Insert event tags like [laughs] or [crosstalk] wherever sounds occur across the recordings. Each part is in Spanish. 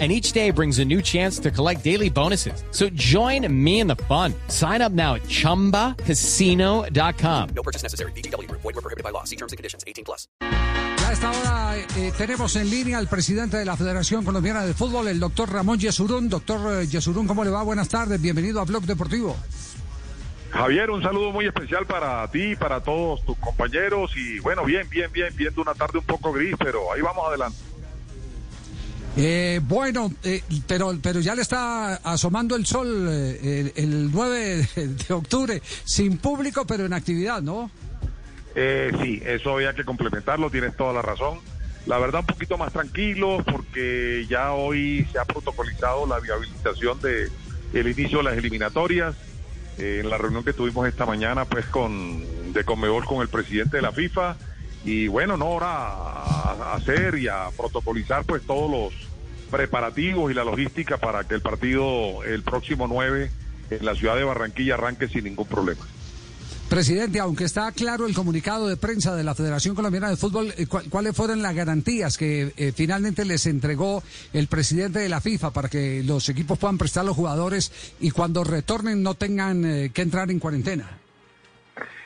and each day brings a new chance to collect daily bonuses. So join me in the fun. Sign up now at ChumbaCasino.com. No purchase necessary. BGW. Void were prohibited by law. See terms and conditions. 18 plus. A esta hora eh, tenemos en línea al presidente de la Federación Colombiana de Fútbol, el doctor Ramón Yesurún. Doctor eh, Yesurún, ¿cómo le va? Buenas tardes. Bienvenido a Blog Deportivo. Javier, un saludo muy especial para ti, para todos tus compañeros y bueno, bien, bien, bien, viendo una tarde un poco gris, pero ahí vamos adelante. Eh, bueno, eh, pero, pero ya le está asomando el sol eh, el, el 9 de, octubre, sin público, pero en actividad, ¿no? Eh, sí, eso había que complementarlo, tienes toda la razón. La verdad, un poquito más tranquilo porque ya hoy se ha protocolizado la viabilización de el inicio de las eliminatorias. Eh, en la reunión que tuvimos esta mañana, pues con de Conmebol con el presidente de la FIFA y bueno, no ahora a, hacer y a protocolizar pues todos los preparativos y la logística para que el partido el próximo 9 en la ciudad de Barranquilla arranque sin ningún problema. Presidente, aunque está claro el comunicado de prensa de la Federación Colombiana de Fútbol, eh, ¿cu- ¿cuáles fueron las garantías que eh, finalmente les entregó el presidente de la FIFA para que los equipos puedan prestar a los jugadores y cuando retornen no tengan eh, que entrar en cuarentena?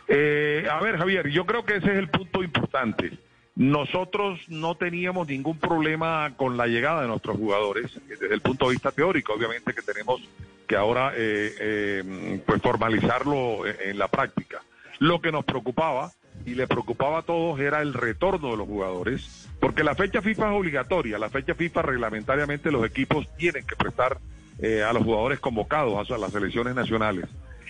Eh, a ver, Javier, yo creo que ese es el punto importante. Nosotros no teníamos ningún problema con la llegada de nuestros jugadores, eh, desde el punto de vista teórico, obviamente que tenemos que ahora eh, eh, pues formalizarlo en, en la práctica. Lo que nos preocupaba y le preocupaba a todos era el retorno de los jugadores, porque la fecha FIFA es obligatoria, la fecha FIFA reglamentariamente los equipos tienen que prestar eh, a los jugadores convocados a las selecciones nacionales.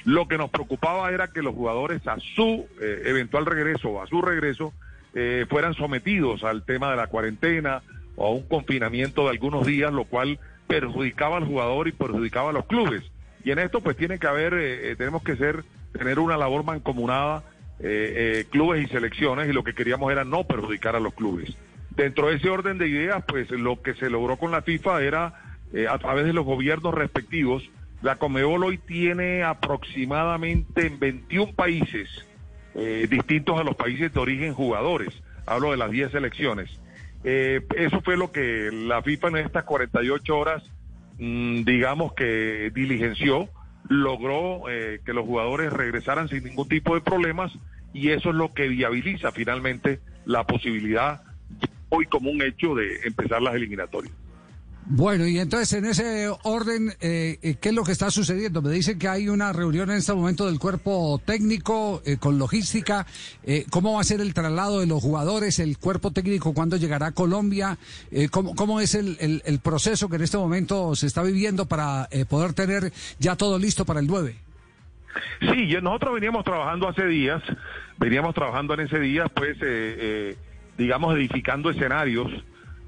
Lo que nos preocupaba era que los jugadores a su eh, eventual regreso a su regreso eh, fueran sometidos al tema de la cuarentena o a un confinamiento de algunos días, lo cual perjudicaba al jugador y perjudicaba a los clubes. Y en esto pues tiene que haber, eh, eh, tenemos que ser, tener una labor mancomunada, eh, clubes y selecciones, y lo que queríamos era no perjudicar a los clubes. Dentro de ese orden de ideas, pues lo que se logró con la FIFA era, a través de los gobiernos respectivos, la Comebol hoy tiene aproximadamente en 21 países eh, distintos a los países de origen jugadores. Hablo de las 10 selecciones. Eh, eso fue lo que la FIFA en estas 48 horas, mm, digamos que diligenció, logró eh, que los jugadores regresaran sin ningún tipo de problemas y eso es lo que viabiliza finalmente la posibilidad hoy como un hecho de empezar las eliminatorias. Bueno, y entonces en ese orden, eh, eh, ¿qué es lo que está sucediendo? Me dicen que hay una reunión en este momento del cuerpo técnico eh, con logística. Eh, ¿Cómo va a ser el traslado de los jugadores? ¿El cuerpo técnico cuándo llegará a Colombia? Eh, ¿cómo, ¿Cómo es el, el- proceso que en este momento se está viviendo para poder tener ya todo listo para el 9? Sí, nosotros veníamos trabajando hace días, veníamos trabajando en ese día, pues, digamos, edificando escenarios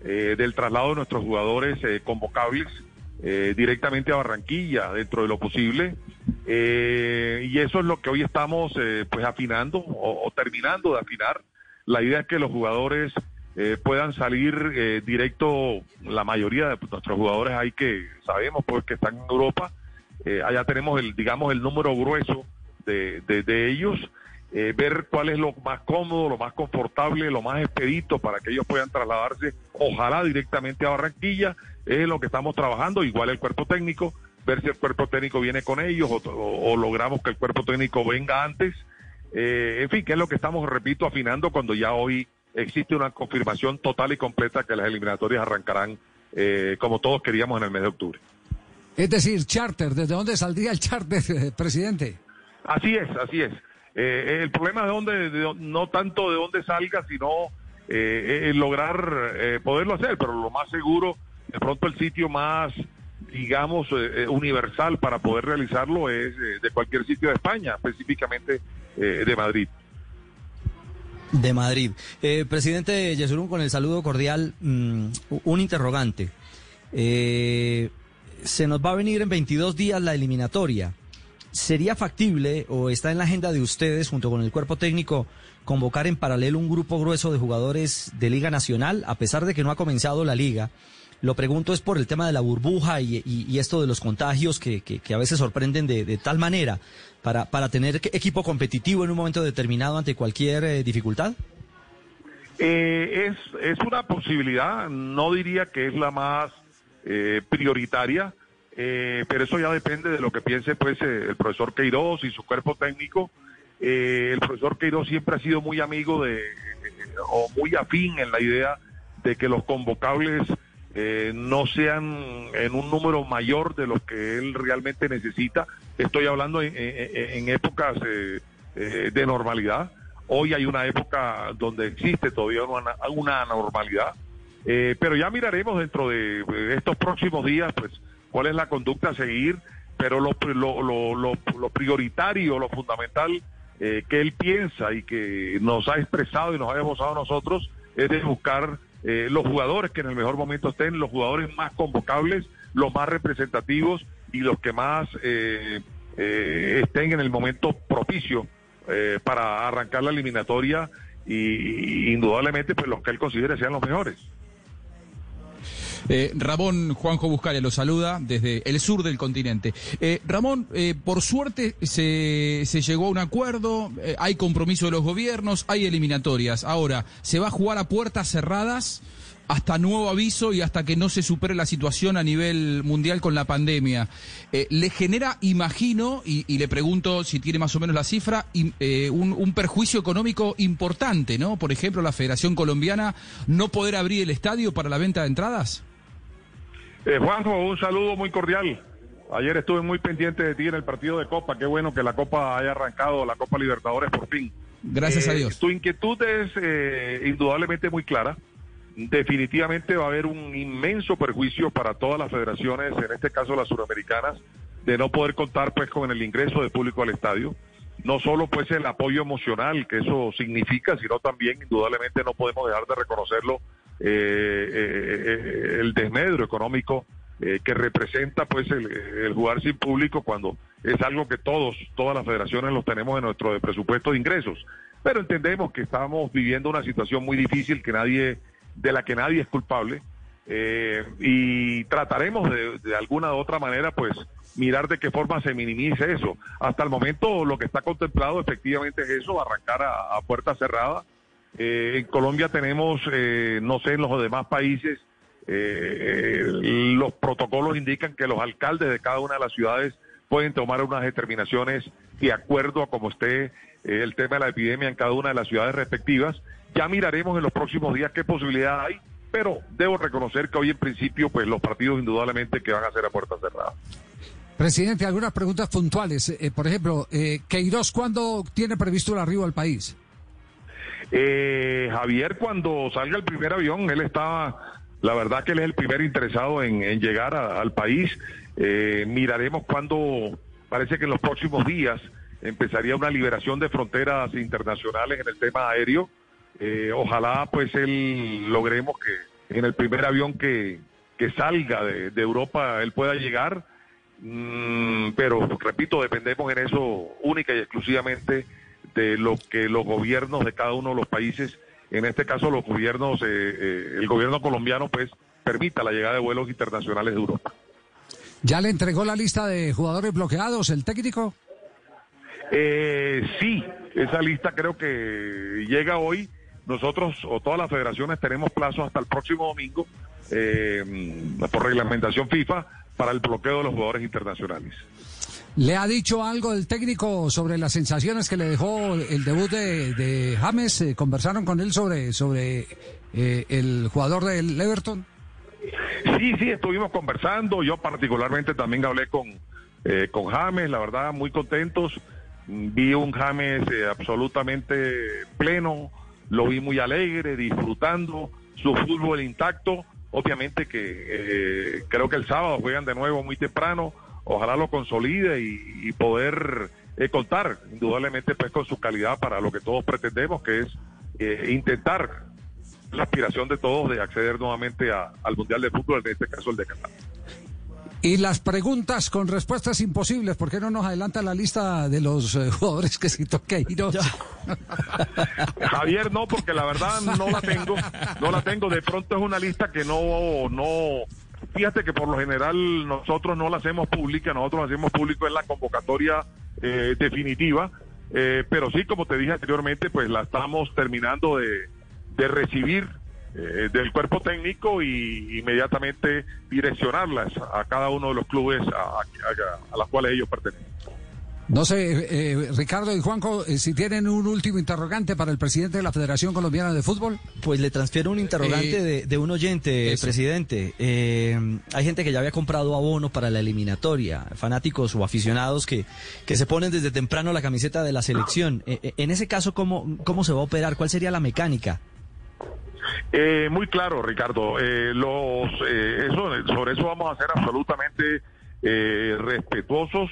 eh, del traslado de nuestros jugadores eh, convocables eh, directamente a Barranquilla, dentro de lo posible. Eh, y eso es lo que hoy estamos, eh, pues, afinando o, terminando de afinar. La idea es que los jugadores puedan salir directo, la mayoría de nuestros jugadores hay que, sabemos, pues, que están en Europa, allá tenemos el, digamos, el número grueso de, de ellos, eh, ver cuál es lo más cómodo, lo más confortable, lo más expedito para que ellos puedan trasladarse, ojalá directamente a Barranquilla, es lo que estamos trabajando, igual el cuerpo técnico, ver si el cuerpo técnico viene con ellos o, o- o logramos que el cuerpo técnico venga antes, eh, en fin, que es lo que estamos, repito, afinando cuando ya hoy existe una confirmación total y completa que las eliminatorias arrancarán eh, como todos queríamos en el mes de octubre. Es decir, charter, ¿desde dónde saldría el charter, [laughs] presidente? Así es, así es. Eh, el problema es de dónde, de no tanto de dónde salga, sino eh, eh, lograr eh, poderlo hacer, pero lo más seguro, de pronto el sitio más, digamos, eh, eh, universal para poder realizarlo es eh, de cualquier sitio de España, específicamente eh, de Madrid. De Madrid. Eh, presidente Yesurún, con el saludo cordial, mm, un interrogante. Eh, se nos va a venir en 22 días la eliminatoria. ¿Sería factible o está en la agenda de ustedes, junto con el cuerpo técnico, convocar en paralelo un grupo grueso de jugadores de Liga Nacional, a pesar de que no ha comenzado la liga. Lo pregunto es por el tema de la burbuja y, esto de los contagios que, a veces sorprenden de, tal manera para, tener equipo competitivo en un momento determinado ante cualquier eh, dificultad. Eh, es, es una posibilidad, no diría que es la más eh, prioritaria, eh, pero eso ya depende de lo que piense pues eh, el profesor Queiroz y su cuerpo técnico. Eh, el profesor Queiroz siempre ha sido muy amigo de, eh, o muy afín en la idea de que los convocables eh, no sean en un número mayor de lo que él realmente necesita. Estoy hablando en, épocas de normalidad. Hoy hay una época donde existe todavía una, una anormalidad, pero ya miraremos dentro de eh, estos próximos días, pues, cuál es la conducta a seguir, pero lo, lo, lo, lo, prioritario, lo fundamental eh, que él piensa y que nos ha expresado y nos ha demostrado nosotros es de buscar eh, los jugadores que en el mejor momento estén, los jugadores más convocables, los más representativos y los que más eh, eh, estén en el momento propicio eh, para arrancar la eliminatoria y, y indudablemente pues los que él considere sean los mejores. Eh, Ramón Juanjo Buscalia lo saluda desde el sur del continente. Eh, Ramón, eh, por suerte se, se llegó a un acuerdo, hay compromiso de los gobiernos, hay eliminatorias. Ahora, ¿se va a jugar a puertas cerradas hasta nuevo aviso y hasta que no se supere la situación a nivel mundial con la pandemia? ¿Le genera, imagino, y, le pregunto si tiene más o menos la cifra, un perjuicio económico importante, ¿no? Por ejemplo, la Federación Colombiana no poder abrir el estadio para la venta de entradas. Eh, Juanjo, un saludo muy cordial. Ayer estuve muy pendiente de ti en el partido de Copa. Qué bueno que la Copa haya arrancado, la Copa Libertadores por fin. Gracias a Eh, Dios. Tu inquietud es eh, indudablemente muy clara. Definitivamente va a haber un inmenso perjuicio para todas las federaciones, en este caso las suramericanas, de no poder contar pues con el ingreso de público al estadio. No solo pues el apoyo emocional que eso significa, sino también indudablemente no podemos dejar de reconocerlo el desmedro económico eh, que representa pues el, jugar sin público cuando es algo que todos, todas las federaciones los tenemos en nuestro presupuesto de ingresos. Pero entendemos que estamos viviendo una situación muy difícil que nadie, de la que nadie es culpable, eh, y trataremos de, alguna u otra manera pues mirar de qué forma se minimice eso. Hasta el momento lo que está contemplado efectivamente es eso, arrancar a puerta cerrada. Eh, en Colombia tenemos, eh, no sé, en los demás países, eh, los protocolos indican que los alcaldes de cada una de las ciudades pueden tomar unas determinaciones de acuerdo a cómo esté eh, el tema de la epidemia en cada una de las ciudades respectivas. Ya miraremos en los próximos días qué posibilidad hay, pero debo reconocer que hoy en principio, pues los partidos indudablemente que van a ser a puerta cerrada. Presidente, algunas preguntas puntuales. Eh, por ejemplo, eh, Queiroz, ¿cuándo tiene previsto el arribo al país? Eh, Javier, cuando salga el primer avión, él está, la verdad que él es el primer interesado en, llegar al país. Eh, miraremos cuando, parece que en los próximos días empezaría una liberación de fronteras internacionales en el tema aéreo. Eh, ojalá pues él logremos que en el primer avión que, que salga de, de Europa él pueda llegar. Mm, pero repito, dependemos en eso única y exclusivamente de lo que los gobiernos de cada uno de los países, en este caso los gobiernos, eh, eh, el gobierno colombiano, pues permita la llegada de vuelos internacionales de Europa. ¿Ya le entregó la lista de jugadores bloqueados el técnico? Eh, sí, esa lista creo que llega hoy. Nosotros o todas las federaciones tenemos plazo hasta el próximo domingo eh, por reglamentación FIFA para el bloqueo de los jugadores internacionales. ¿Le ha dicho algo el técnico sobre las sensaciones que le dejó el debut de, James? Eh, ¿Conversaron con él sobre, sobre eh, el jugador del Everton? Sí, sí, estuvimos conversando. Yo particularmente también hablé con, eh, con James, la verdad, muy contentos. Vi un James eh, absolutamente pleno, lo vi muy alegre, disfrutando su fútbol intacto. Obviamente que eh, creo que el sábado juegan de nuevo muy temprano. Ojalá lo consolide y, y poder eh, contar indudablemente pues con su calidad para lo que todos pretendemos, que es eh, intentar la aspiración de todos de acceder nuevamente a- al Mundial de Fútbol, en este caso el de Qatar. Y las preguntas con respuestas imposibles, ¿por qué no nos adelanta la lista de los eh, [laughs] jugadores que citó Queiroz? [laughs] Javier, no, porque la verdad no la tengo, no la tengo. De pronto es una lista que no, no, fíjate que por lo general nosotros no la hacemos pública, nosotros hacemos público en la convocatoria eh, definitiva, eh, pero sí, como te dije anteriormente, pues la estamos terminando de, de recibir eh, del cuerpo técnico y inmediatamente direccionarlas a cada uno de los clubes a, a, a los cuales ellos pertenecen. No sé, eh, Ricardo y Juanjo, eh, si tienen un último interrogante para el presidente de la Federación Colombiana de Fútbol. Pues le transfiero un interrogante Eh, de, de un oyente, eso. presidente. Eh, hay gente que ya había comprado abono para la eliminatoria, fanáticos o aficionados que, que se ponen desde temprano la camiseta de la selección. En ese caso, ¿cómo, ¿cómo se va a operar? ¿Cuál sería la mecánica? Eh, muy claro, Ricardo. Eh, los, eh, eso, sobre eso vamos a ser absolutamente eh, respetuosos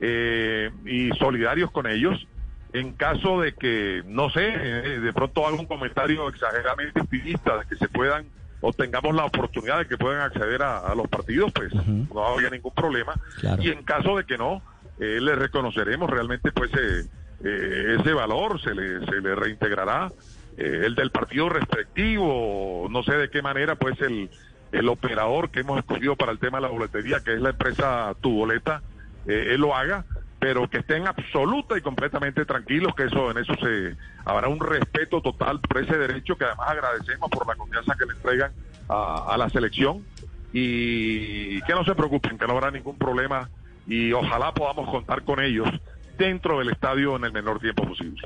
eh, y solidarios con ellos. En caso de que, no sé, eh, de pronto haga un comentario exageradamente optimista de que se puedan o tengamos la oportunidad de que puedan acceder a, a los partidos, pues no habría ningún problema. Claro. Y en caso de que no, eh, le reconoceremos realmente pues eh, eh, ese valor, se le, se le reintegrará el del partido respectivo, no sé de qué manera pues el, el operador que hemos escogido para el tema de la boletería, que es la empresa Tu Boleta, eh, él lo haga, pero que estén absoluta y completamente tranquilos, que eso en eso se habrá un respeto total por ese derecho que además agradecemos por la confianza que le entregan a, a la selección y que no se preocupen, que no habrá ningún problema y ojalá podamos contar con ellos dentro del estadio en el menor tiempo posible.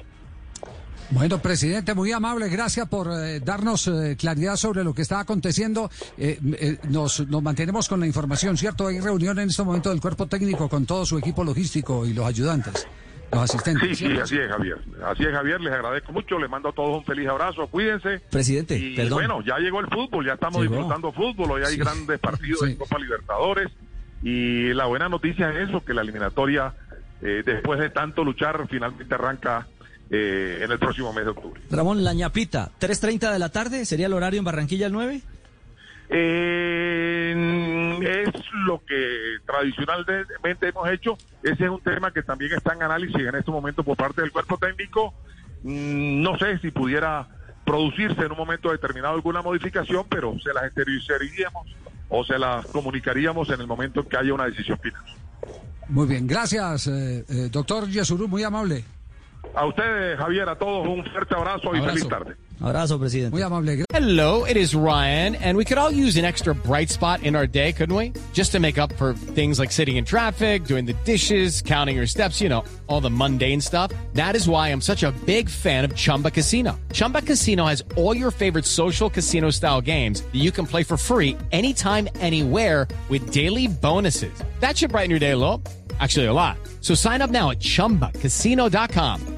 Bueno, presidente, muy amable, gracias por eh, darnos eh, claridad sobre lo que está aconteciendo. Eh, eh, nos, nos mantenemos con la información, ¿cierto? Hay reunión en este momento del cuerpo técnico con todo su equipo logístico y los ayudantes, los asistentes. Sí, sí, así es, Javier. Así es, Javier. Les agradezco mucho. Les mando a todos un feliz abrazo. Cuídense. Presidente, Y perdón. bueno, ya llegó el fútbol. Ya estamos Llegó. disfrutando fútbol. Hoy hay Sí. grandes partidos Sí. en Copa Libertadores. Y la buena noticia es eso, que la eliminatoria, eh, después de tanto luchar, finalmente arranca eh, en el próximo mes de octubre. Ramón, la ñapita, 3.30 de la tarde, ¿sería el horario en Barranquilla el 9? Eh, es lo que tradicionalmente hemos hecho. Ese es un tema que también está en análisis en este momento por parte del cuerpo técnico. Mm, No sé si pudiera producirse en un momento determinado alguna modificación, pero se las exteriorizaríamos o se las comunicaríamos en el momento en que haya una decisión final. Muy bien, gracias, eh, eh, doctor Yesurú, muy amable. A ustedes, Javier, a todos un fuerte abrazo y Abrazo. feliz tarde. Abrazo, presidente. Muy amable. Hello, it is Ryan, and we could all use an extra bright spot in our day, couldn't we? Just to make up for things like sitting in traffic, doing the dishes, counting your steps, you know, all the mundane stuff. That is why I'm such a big fan of Chumba Casino. Chumba Casino has all your favorite social casino style games that you can play for free anytime, anywhere with daily bonuses. That should brighten your day a little. Actually, a lot. So sign up now at chumbacasino.com.